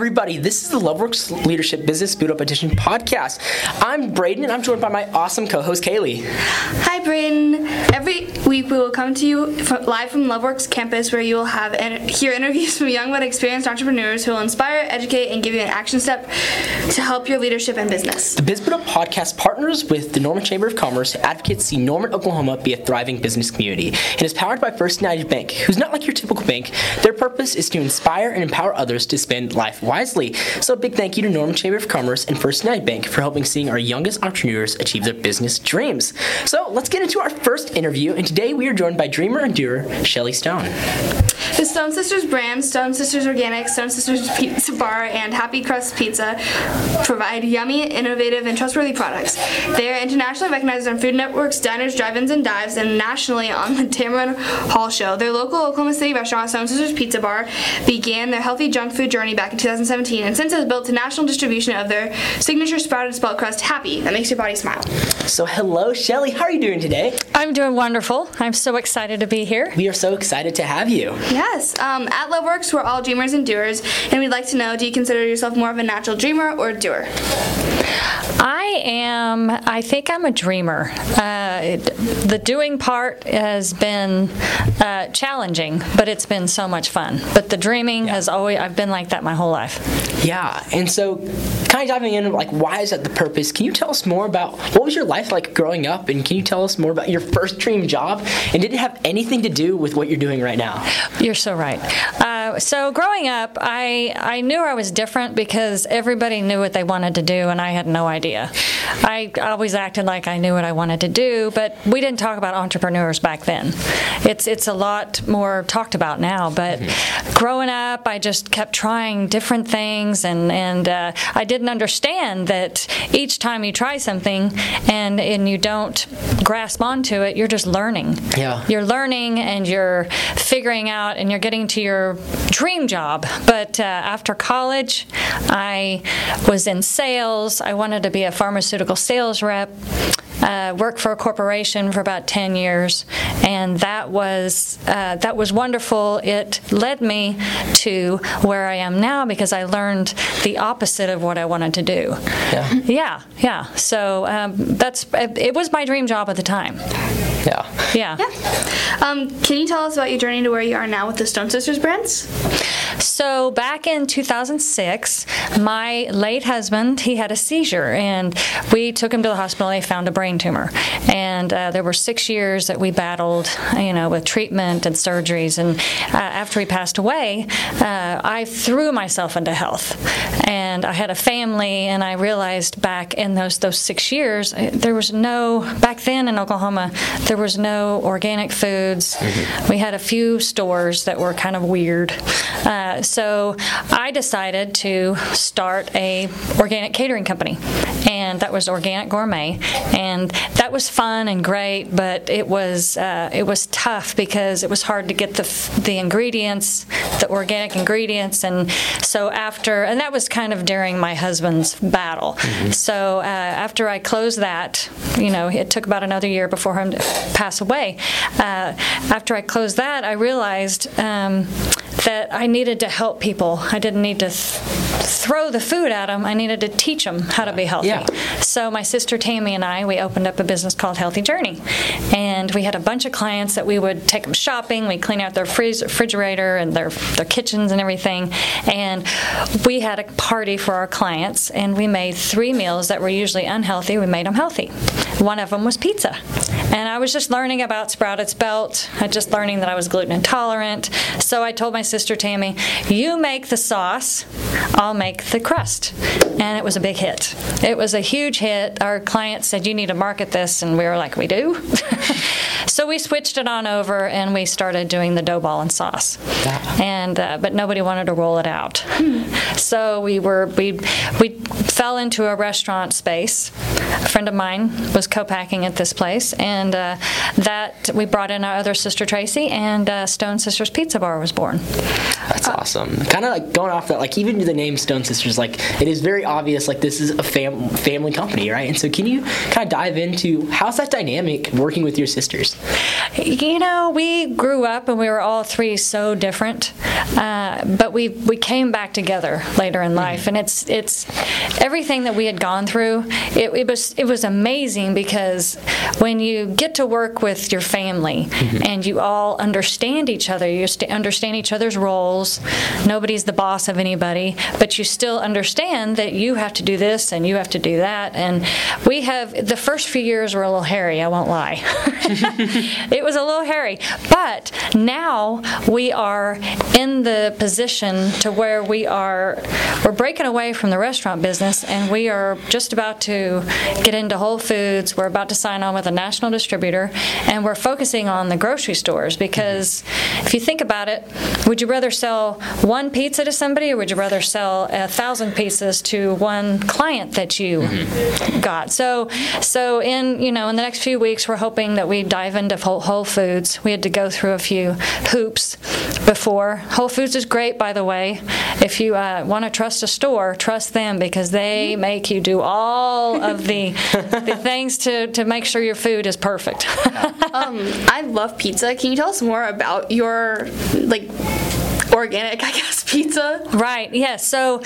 Everybody. This is the Loveworks Leadership Business Boot Up Edition podcast. I'm Braden, and I'm joined by my awesome co-host Kaylee. Hi, Braden. Every week we will come to you f- live from Loveworks campus, where you will have and hear interviews from young but experienced entrepreneurs who will inspire, educate, and give you an action step to help your leadership and business. The Biz Boot Up podcast partners with the Norman Chamber of Commerce to advocate see Norman, Oklahoma be a thriving business community, and is powered by First United Bank, who's not like your typical bank. Their purpose is to inspire and empower others to spend life wisely. So, a big thank you to Norman Chamber of Commerce and First United Bank for helping seeing our youngest entrepreneurs achieve their business dreams. So, let's get into our first interview, and today we are joined by dreamer and doer Shelly Stone. The Stone Sisters brand, Stone Sisters Organic, Stone Sisters Pizza Bar, and Happy Crust Pizza provide yummy, innovative, and trustworthy products. They are internationally recognized on Food Network's Diners, Drive-Ins, and Dives, and nationally on the Tamron Hall Show. Their local Oklahoma City restaurant, Stone Sisters Pizza Bar, began their healthy junk food journey back in 2017, and since has built a national distribution of their signature sprouted spelt crust, Happy, that makes your body smile. So, hello, Shelly. How are you doing today? I'm doing wonderful. I'm so excited to be here. We are so excited to have you. Yes, um, at Loveworks, we're all dreamers and doers, and we'd like to know: Do you consider yourself more of a natural dreamer or a doer? I am, I think I'm a dreamer. Uh, the doing part has been uh, challenging, but it's been so much fun. But the dreaming has always, I've been like that my whole life. Yeah, and so kind of diving in, like, why is that the purpose? Can you tell us more about what was your life like growing up, and can you tell us more about your first dream job? And did it have anything to do with what you're doing right now? You're so right. Uh, so growing up, I I knew I was different because everybody knew what they wanted to do, and I had no idea. I always acted like I knew what I wanted to do, but we didn't talk about entrepreneurs back then. It's it's a lot more talked about now. But growing up, I just kept trying different things, and and uh, I didn't understand that each time you try something and and you don't grasp onto it, you're just learning. Yeah. You're learning and you're figuring out and you're getting to your dream job. But uh, after college, I was in sales. I wanted to be a pharmaceutical sales rep. Uh, worked for a corporation for about 10 years, and that was uh, that was wonderful. It led me to where I am now because I learned the opposite of what I wanted to do. Yeah. Yeah, yeah. So um, that's it was my dream job at the time. Yeah. Yeah. Um, can you tell us about your journey to where you are now with the Stone Sisters brands? So back in 2006, my late husband he had a seizure, and we took him to the hospital. They found a brain tumor, and uh, there were six years that we battled, you know, with treatment and surgeries. And uh, after he passed away, uh, I threw myself into health, and I had a family, and I realized back in those those six years uh, there was no back then in Oklahoma there was no organic foods. We had a few stores that were kind of weird. Uh, so I decided to start a organic catering company, and that was Organic Gourmet, and that was fun and great. But it was uh, it was tough because it was hard to get the the ingredients, the organic ingredients, and so after and that was kind of during my husband's battle. So uh, after I closed that, you know, it took about another year before him to pass away. Uh, after I closed that, I realized um, that I needed to help people. I didn't need to th- throw the food at them. I needed to teach them how to be healthy. Yeah. So my sister Tammy and I, we opened up a business called Healthy Journey, and we had a bunch of clients that we would take them shopping. We clean out their frizz- refrigerator and their their kitchens and everything, and we had a party for our clients, and we made three meals that were usually unhealthy. We made them healthy. One of them was pizza, and I was just learning about sprouted spelt. I just learning that I was gluten intolerant. So I told my sister Tammy, "You make the sauce, I'll make the crust," and it was a big hit. It was a huge hit. Our client said, "You need to market this," and we were like, "We do." so we switched it on over, and we started doing the dough ball and sauce. And uh, but nobody wanted to roll it out. So we were we we fell into a restaurant space. A friend of mine was co-packing at this place, and uh, that we brought in our other sister Tracy, and uh, Stone Sisters Pizza Bar was born. That's awesome. Kind of like going off that, like even the name Stone Sisters, like it is very obvious, like this is a fam- family company, right? And so, can you kind of dive into how's that dynamic working with your sisters? You know, we grew up and we were all three so different, uh, but we we came back together later in life, and it's it's everything that we had gone through. It, it was it was amazing because when you get to work with your family mm-hmm. and you all understand each other, you st- understand each other's roles. Nobody's the boss of anybody, but you still understand that you have to do this and you have to do that. And we have the first few years were a little hairy. I won't lie. it was a little hairy, but now we are in the position to where we are we're breaking away from the restaurant business and we are just about to get into Whole Foods. We're about to sign on with a national distributor and we're focusing on the grocery stores because mm-hmm. if you think about it, would you rather sell one pizza to somebody or would you rather sell a thousand pizzas to one client that you mm-hmm. got? So so in you know in the next few weeks we're hoping that we dive into Whole Whole Foods. We had to go through a few hoops before. Whole Foods is great, by the way. If you uh, want to trust a store, trust them because they mm-hmm. make you do all of the the things to, to make sure your food is perfect. Um, I love pizza. Can you tell us more about your like organic, I guess, pizza? Right. Yes. So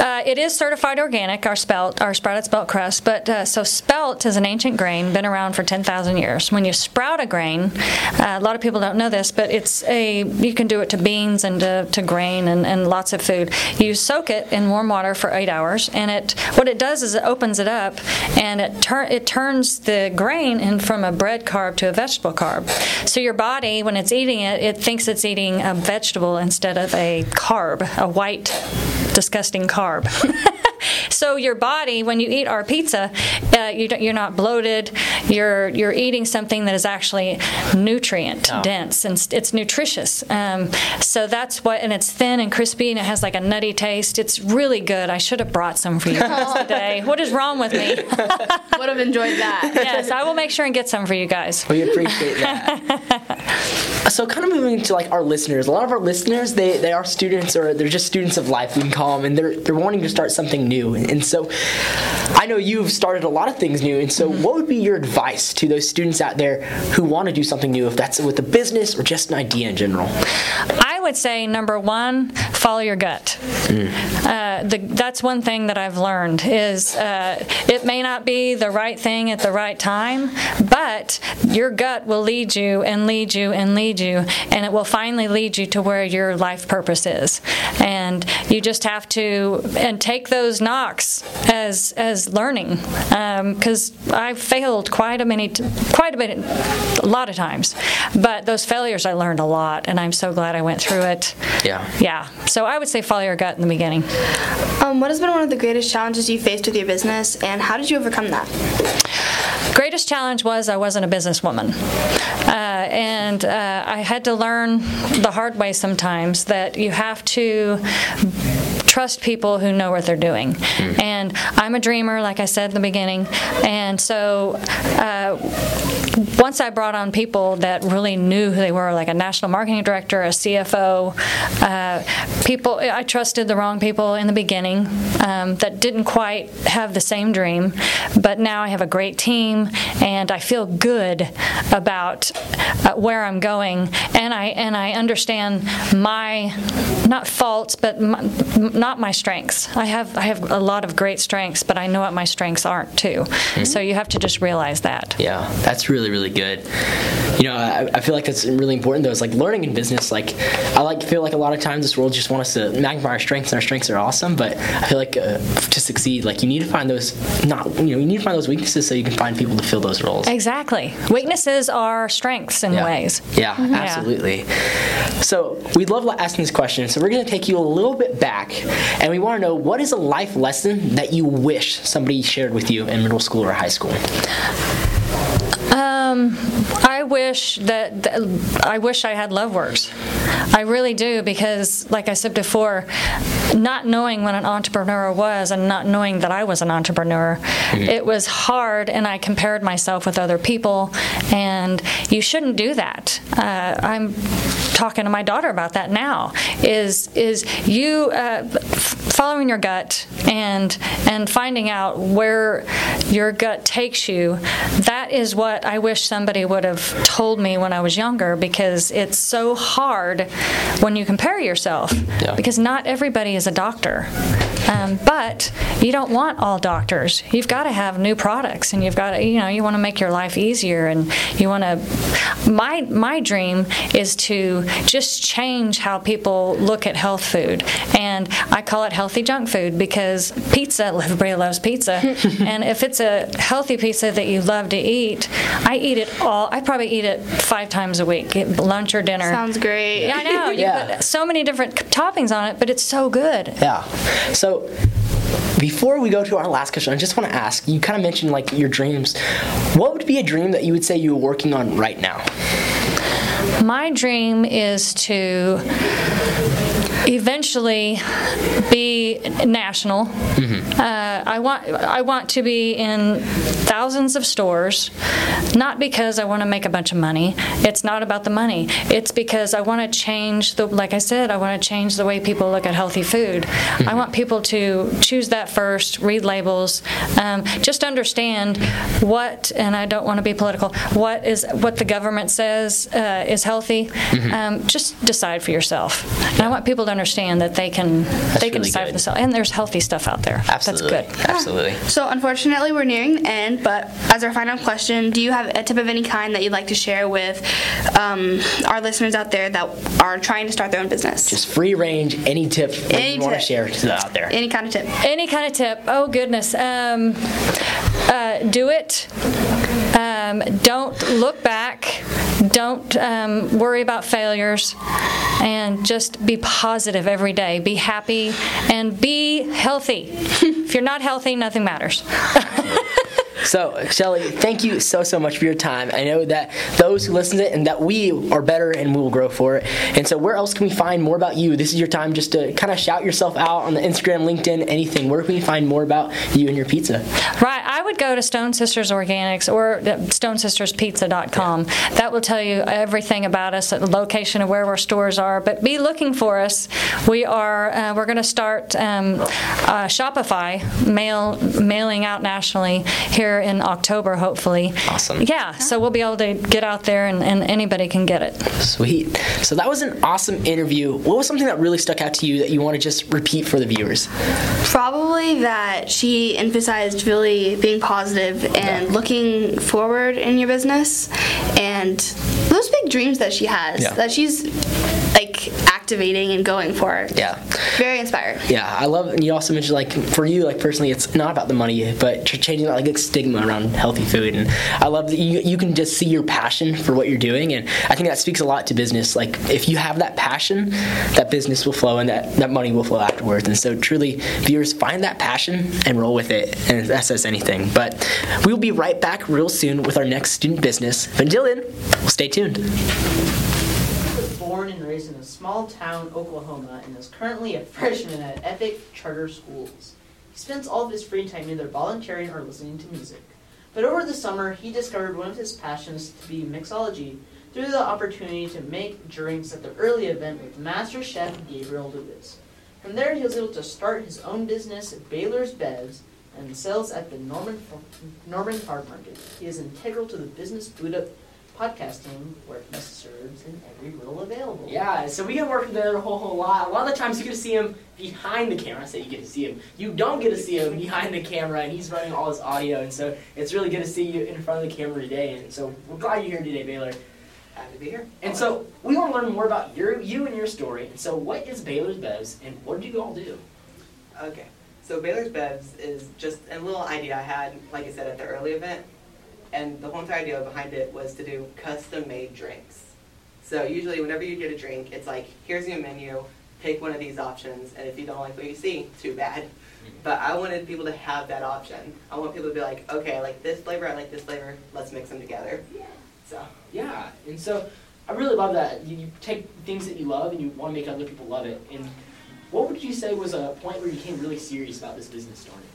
uh, it is certified organic. Our spelt, our sprouted spelt crust. But uh, so spelt is an ancient grain, been around for ten thousand years. When you sprout a grain, uh, a lot of people don't know this, but it's a you can do it to beans and to, to grain and, and lots of food. You soak it in warm water for eight hours, and it what it does is it opens it up and it turn it turns the grain in from a bread carb to a vegetable carb. So your body, when it's eating it, it thinks it's eating a vegetable instead of a carb, a white, disgusting carb. so your body, when you eat our pizza, uh, you don't, you're not bloated. You're you're eating something that is actually nutrient dense and it's nutritious. Um, so that's what, and it's thin and crispy and it has like a nutty taste. It's really good. I should have brought some for you guys today. What is wrong with me? Would have enjoyed that. yes, I will make sure and get some for you guys. We appreciate that. so, kind of moving to like our listeners. A lot of our listeners, they, they are students or they're just students of life, we can call them, and they're they're wanting to start something new. And so, I know you've started a lot of things new. And so, mm-hmm. what would be your advice to those students out there who want to do something new, if that's with a business or just an idea in general? I would say number one, follow your gut. Uh, the, that's one thing that I've learned is uh, it may not be the right thing at the right time, but your gut will lead you and lead you and lead you, and it will finally lead you to where your life purpose is. And you just have to and take those knocks as as learning, because I've failed quite a many, t- quite a bit, a lot of times. But those failures, I learned a lot, and I'm so glad I went through it. Yeah. Yeah. So I would say follow your gut in the beginning. Um, what has been one of the greatest challenges you faced with your business, and how did you overcome that? Greatest challenge was I wasn't a businesswoman. Uh, and uh, I had to learn the hard way sometimes that you have to trust people who know what they're doing. And I'm a dreamer, like I said in the beginning. And so uh, once I brought on people that really knew who they were, like a national marketing director, a CFO, uh, people, I trusted the wrong people in the beginning um, that didn't quite have the same dream. But now I have a great team and I feel good about uh, where I'm going. And I, and I understand my, not faults, but my, not my strengths. I have, I have a lot of great strengths, but I know what my strengths aren't too. So you have to just realize that. Yeah, that's really really good. You know, I, I feel like that's really important though. It's like learning in business. Like I like feel like a lot of times this world just want us to magnify our strengths, and our strengths are awesome. But I feel like uh, to succeed, like you need to find those not you know you need to find those weaknesses so you can find people to fill those roles. Exactly. Weaknesses are strengths in Yeah. ways. Yeah, absolutely. So we'd love asking this question. So we're going to take you a little bit back, and we want to know what is a life lesson that you wish somebody shared with you in middle school or high school. Um, I wish that, that I wish I had Loveworks. I really do because, like I said before, not knowing what an entrepreneur was and not knowing that I was an entrepreneur, it was hard, and I compared myself with other people, and you shouldn't do that. Uh, I'm talking to my daughter about that now. Is is you uh, following your gut and and finding out where your gut takes you. That is what I wish somebody would have told me when I was younger because it's so hard when you compare yourself Yeah. because not everybody is a doctor. Um, but you don't want all doctors. You've got to have new products, and you've got to, you know, you want to make your life easier, and you want to. My my dream is to just change how people look at health food, and I call it healthy junk food because pizza. Everybody loves pizza, and if it's a healthy pizza that you love to eat, I eat it all. I probably eat it five times a week, lunch or dinner. Sounds great. Yeah, I know. You Yeah. put so many different toppings on it, but it's so good. Yeah. So before we go to our last question, I just want to ask. You kind of mentioned like your dreams. What would be a dream that you would say you're working on right now? My dream is to eventually be national. Uh, I want I want to be in thousands of stores, not because I want to make a bunch of money. It's not about the money. It's because I want to change the like I said, I want to change the way people look at healthy food. I want people to choose that first, read labels, um, just understand what, and I don't want to be political. What is what the government says uh, is healthy. Um, just decide for yourself. And I want people to understand that they can they can really decide for good. themselves. And there's healthy stuff out there. Absolutely. That's good. Absolutely. So, unfortunately, we're nearing the end, but as our final question, do you have a tip of any kind that you'd like to share with um, our listeners out there that are trying to start their own business? Just free range, any tip that Any you want to tip. share to the out there. any kind of tip. Any kind of tip? Oh goodness. Um, uh, do it. Um, don't look back. Don't um, worry about failures, and just be positive every day. Be happy and be healthy. if you're not healthy, nothing matters. So, Shelly, thank you so, so much for your time. I know that those who listen to it and that we are better and we will grow for it. And so, where else can we find more about you? This is your time just to kind of shout yourself out on the Instagram, LinkedIn, anything. Where can we find more about you and your pizza? Right. I would go to Stone Sisters Organics or stonesisterspizza.com. That will tell you everything about us, the location of where our stores are. But be looking for us. We are. Uh, we're going to start um, uh, Shopify mail mailing out nationally here in October, hopefully. Awesome. Yeah. So we'll be able to get out there and, and anybody can get it. Sweet. So, that was an awesome interview. What was something that really stuck out to you that you want to just repeat for the viewers? Probably that she emphasized really being positive and looking forward in your business and those big dreams that she has Yeah. that she's like activating and going for. It. Yeah. Very inspired. Yeah, I love, and you also mentioned like for you, like personally, it's not about the money, but changing that like stigma around healthy food. And I love that you you can just see your passion for what you're doing, and I think that speaks a lot to business. Like if you have that passion, that business will flow, and that that money will flow afterwards. And so truly, viewers find that passion and roll with it, and that says anything. But we will be right back real soon with our next student business. But until then, well, stay tuned. Raised in a small town, Oklahoma, and is currently a freshman at Epic Charter Schools. He spends all of his free time either volunteering or listening to music. But over the summer, he discovered one of his passions to be mixology through the opportunity to make drinks at the early event with Master Chef Gabriel Lewis. From there, he was able to start his own business, Baylor's Bevs, and sells at the Norman Norman Farm Market. He is integral to the Business Boot Up podcast team, where he serves in every role available. Yeah, so we get to work together a whole, whole lot. A lot of the times you get to see him behind the camera. I say you get to see him. You don't get to see him behind the camera, and he's running all his audio. And so it's really good to see you in front of the camera today. And so we're glad you're here today, Baylor. Happy to be here. And so we want to learn more about your, you and your story. And so what is Baylor's Bevs, and what do you all do? Okay, so Baylor's Bevs is just a little idea I had, like I said, at the early event. And the whole entire idea behind it was to do custom made drinks. So usually, whenever you get a drink, it's like, here's your menu, pick one of these options, and if you don't like what you see, too bad. Mm-hmm. But I wanted people to have that option. I want people to be like, okay, I like this flavor, I like this flavor, let's mix them together. So, Yeah, and so I really love that. You, you take things that you love and you want to make other people love it. And what would you say was a point where you became really serious about this business starting?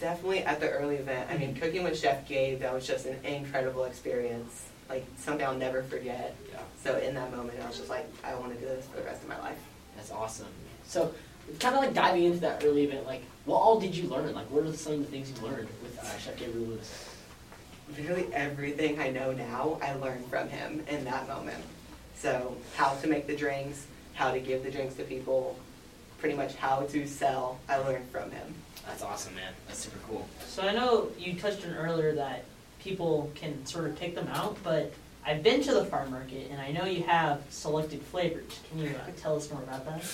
Definitely at the early event. I mean, cooking with Chef Gabe, that was just an incredible experience. like something I'll never forget. Yeah. So in that moment, I was just like, I want to do this for the rest of my life. That's awesome. So, kind of like diving into that early event, like, what all did you learn? Like, what are some of the things you learned with uh, Chef Gabriel Lewis? Literally everything I know now, I learned from him in that moment. So how to make the drinks, how to give the drinks to people, pretty much how to sell, I learned from him. That's awesome, man. That's super cool. So I know you touched on earlier that people can sort of pick them out, but I've been to the farm market and I know you have selected flavors. Can you uh, tell us more about that?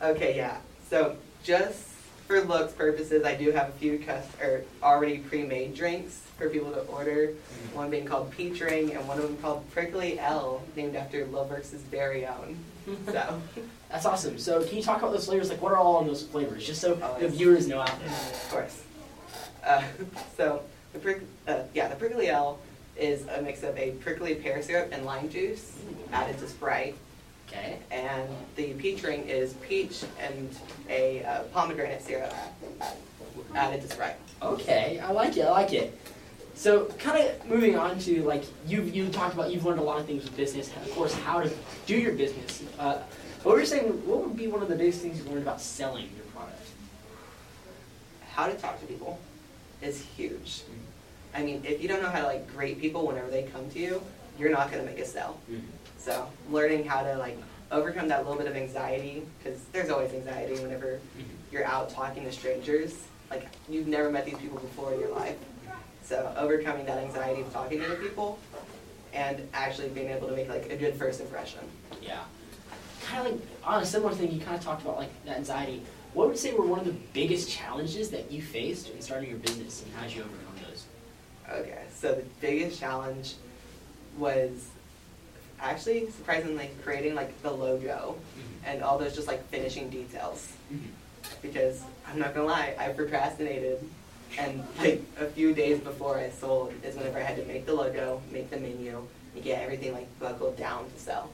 Okay, yeah. So just for looks purposes, I do have a few cus- or already pre-made drinks for people to order. One being called Peach Ring and one of them called Prickly L, named after Loveworks' very own. So, That's awesome. So, can you talk about those flavors? Like, what are all in those flavors? Just so Oh, the viewers know out there. of course. Uh, so the prick, uh, yeah, the Prickly L is a mix of a prickly pear syrup and lime juice added to Sprite, Okay. and the Peach Ring is peach and a uh, pomegranate syrup added to Sprite. Okay, I like it. I like it. So, kind of moving on to like you you talked about you've learned a lot of things with business. Of course, how to do your business. Uh, what were you saying? What would be one of the biggest things you learned about selling your product? how to talk to people is huge. I mean, if you don't know how to like greet people whenever they come to you, you're not gonna make a sell. So learning how to like overcome that little bit of anxiety, because there's always anxiety whenever you're out talking to strangers. Like you've never met these people before in your life. So overcoming that anxiety of talking to the people and actually being able to make like a good first impression. Yeah. Kind of like on a similar thing, you kind of talked about like that anxiety. What would you say were one of the biggest challenges that you faced in starting your business, and how did you overcome those? Okay, so the biggest challenge was actually surprisingly creating like the logo mm-hmm. and all those just like finishing details. Mm-hmm. Because I'm not gonna lie, I procrastinated and like a few days before I sold is whenever I had to make the logo, make the menu, and get everything like buckled down to sell.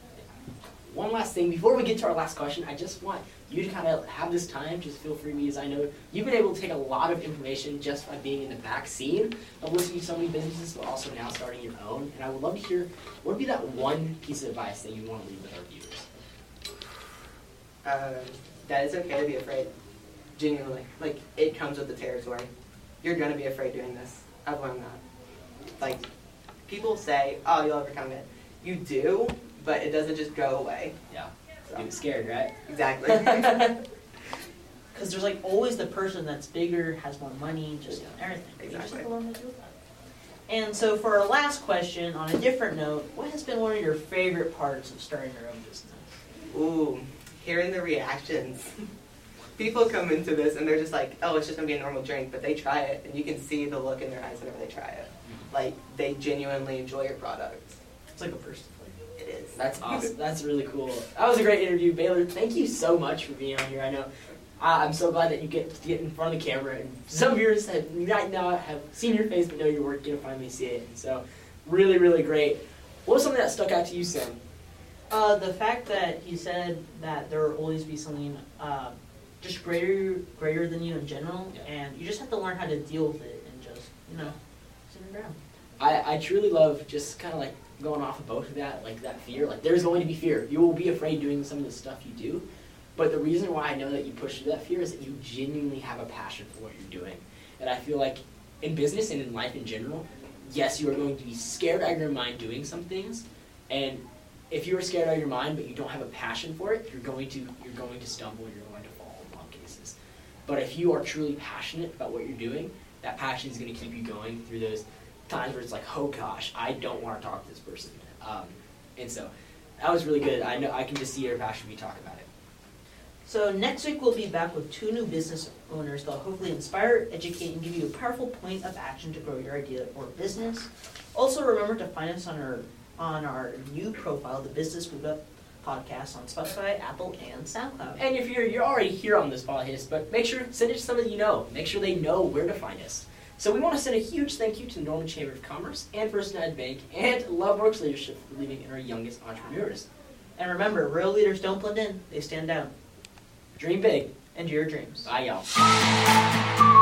One last thing before we get to our last question, I just want you to kind of have this time. Just feel free, me, as I know you've been able to take a lot of information just by being in the back scene of listening to so many businesses, but also now starting your own. And I would love to hear what would be that one piece of advice that you want to leave with our viewers. Um, that it's okay to be afraid. Genuinely. Like, it comes with the territory. You're gonna be afraid doing this. I've learned that. Like, people say, oh, you'll overcome it. You do, but it doesn't just go away. Yeah, So, you get scared, right? exactly. Because there's like always the person that's bigger, has more money, just Yeah. everything. You just Exactly. have to learn to deal. And so for our last question, on a different note, what has been one of your favorite parts of starting your own business? Ooh, hearing the reactions. People come into this and they're just like, oh, it's just gonna be a normal drink, but they try it and you can see the look in their eyes whenever they try it. Like, they genuinely enjoy your product. It's like a person. It is. That's awesome. That's really cool. That was a great interview, Baylor. Thank you so much for being on here. I know I- I'm so glad that you get to get in front of the camera, and some viewers have right now have seen your face but know your work, get to finally see it. And so, really, really great. What was something that stuck out to you, Sam? Uh, the fact that he said that there will always be something uh, just greater, greater than you in general, Yeah. and you just have to learn how to deal with it and just, you know, sit your ground. I, I truly love just kind of like going off of both of that, like that fear. Like there's going to be fear. You will be afraid doing some of the stuff you do. But the reason why I know that you push through that fear is that you genuinely have a passion for what you're doing. And I feel like in business and in life in general, yes, you are going to be scared out of your mind doing some things. And if you are scared out of your mind but you don't have a passion for it, you're going to you're going to stumble, you're going to fall in a lot of cases. But if you are truly passionate about what you're doing, that passion is going to keep you going through those times where it's like, oh gosh, I don't want to talk to this person. Um, and so that was really good. I know I can just see your passion when you talk about it. So next week we'll be back with two new business owners that'll hopefully inspire, educate, and give you a powerful point of action to grow your idea or business. Also remember to find us on our on our new profile, the Business Up podcast on Spotify, Apple, and SoundCloud. And if you're you're already here on this podcast, but make sure send it to somebody you know. Make sure they know where to find us. So we want to send a huge thank you to the Norman Chamber of Commerce and First United Bank and Loveworks Leadership for believing in our youngest entrepreneurs. And remember, real leaders don't blend in; they stand out. Dream big. And your dreams. Bye, y'all.